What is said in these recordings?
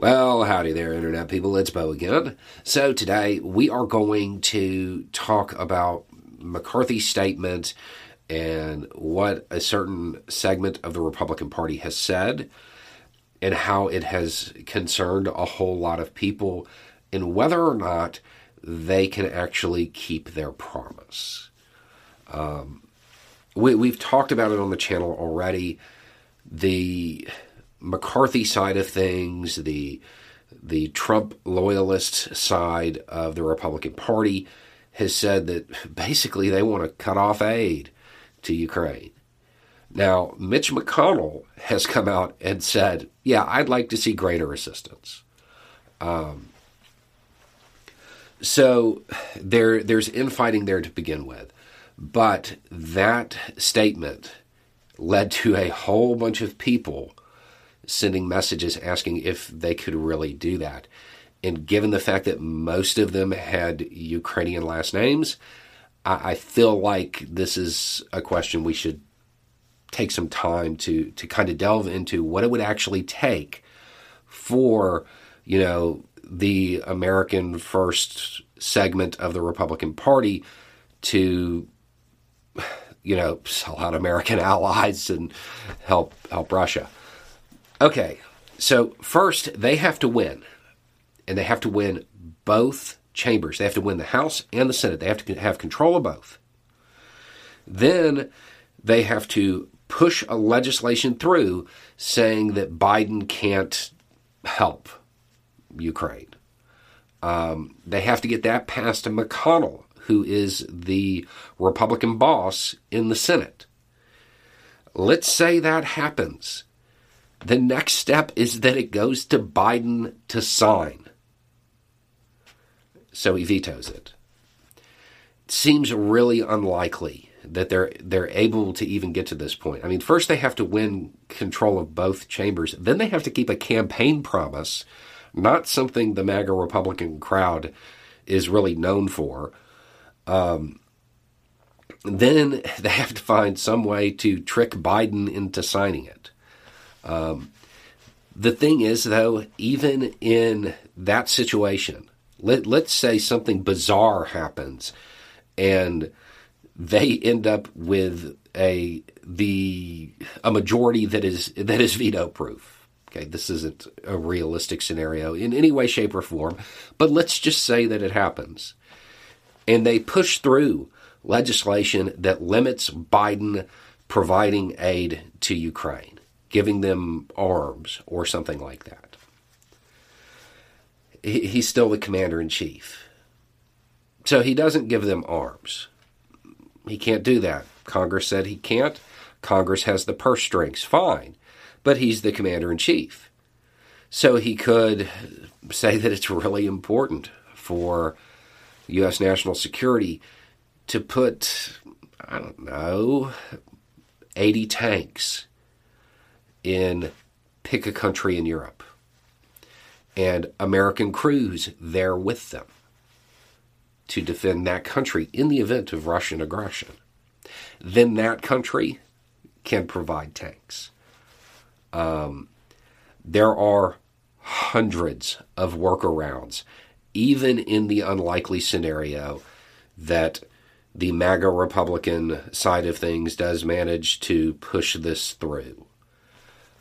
Well, howdy there, Internet people. It's Beau again. So, today we are going to talk about McCarthy's statement and what a certain segment of the Republican Party has said and how it has concerned a whole lot of people and whether or not they can actually keep their promise. Um, we, we've talked about it on the channel already. The McCarthy side of things, the the Trump loyalist side of the Republican Party has said that basically they want to cut off aid to Ukraine. Now, Mitch McConnell has come out and said, "Yeah, I'd like to see greater assistance." Um, so there, there's infighting there to begin with, but that statement led to a whole bunch of people sending messages asking if they could really do that. And given the fact that most of them had Ukrainian last names, I, I feel like this is a question we should take some time to to kind of delve into what it would actually take for you know the American first segment of the Republican Party to you know sell out American allies and help help Russia. Okay, so first they have to win, and they have to win both chambers. They have to win the House and the Senate. They have to have control of both. Then they have to push a legislation through saying that Biden can't help Ukraine. Um, they have to get that passed to McConnell, who is the Republican boss in the Senate. Let's say that happens. The next step is that it goes to Biden to sign. So he vetoes it. It seems really unlikely that they're they're able to even get to this point. I mean, first they have to win control of both chambers, then they have to keep a campaign promise, not something the MAGA Republican crowd is really known for. Um, then they have to find some way to trick Biden into signing it. Um, the thing is, though, even in that situation, let, let's say something bizarre happens and they end up with a the a majority that is that is veto proof. Okay, this isn't a realistic scenario in any way, shape, or form, but let's just say that it happens. And they push through legislation that limits Biden providing aid to Ukraine giving them arms or something like that. He's still the commander in chief. So he doesn't give them arms. He can't do that. Congress said he can't. Congress has the purse strings. Fine. But he's the commander in chief. So he could say that it's really important for U.S. national security to put, I don't know, 80 tanks in pick a country in Europe and American crews there with them to defend that country in the event of Russian aggression. Then that country can provide tanks. Um, there are hundreds of workarounds, even in the unlikely scenario that the MAGA Republican side of things does manage to push this through.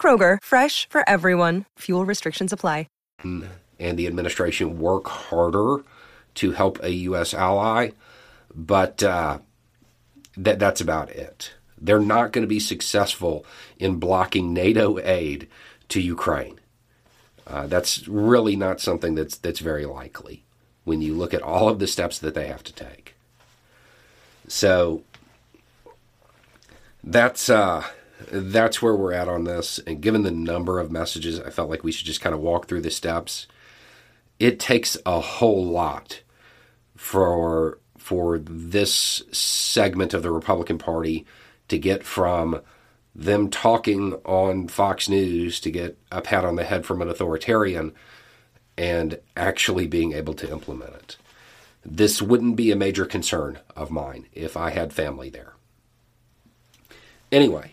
Kroger, fresh for everyone. Fuel restrictions apply. And the administration work harder to help a U.S. ally, but uh, that, that's about it. They're not going to be successful in blocking NATO aid to Ukraine. Uh, that's really not something that's that's very likely when you look at all of the steps that they have to take. So that's uh, that's where we're at on this. And given the number of messages, I felt like we should just kind of walk through the steps. It takes a whole lot for for this segment of the Republican Party to get from them talking on Fox News to get a pat on the head from an authoritarian and actually being able to implement it. This wouldn't be a major concern of mine if I had family there. Anyway,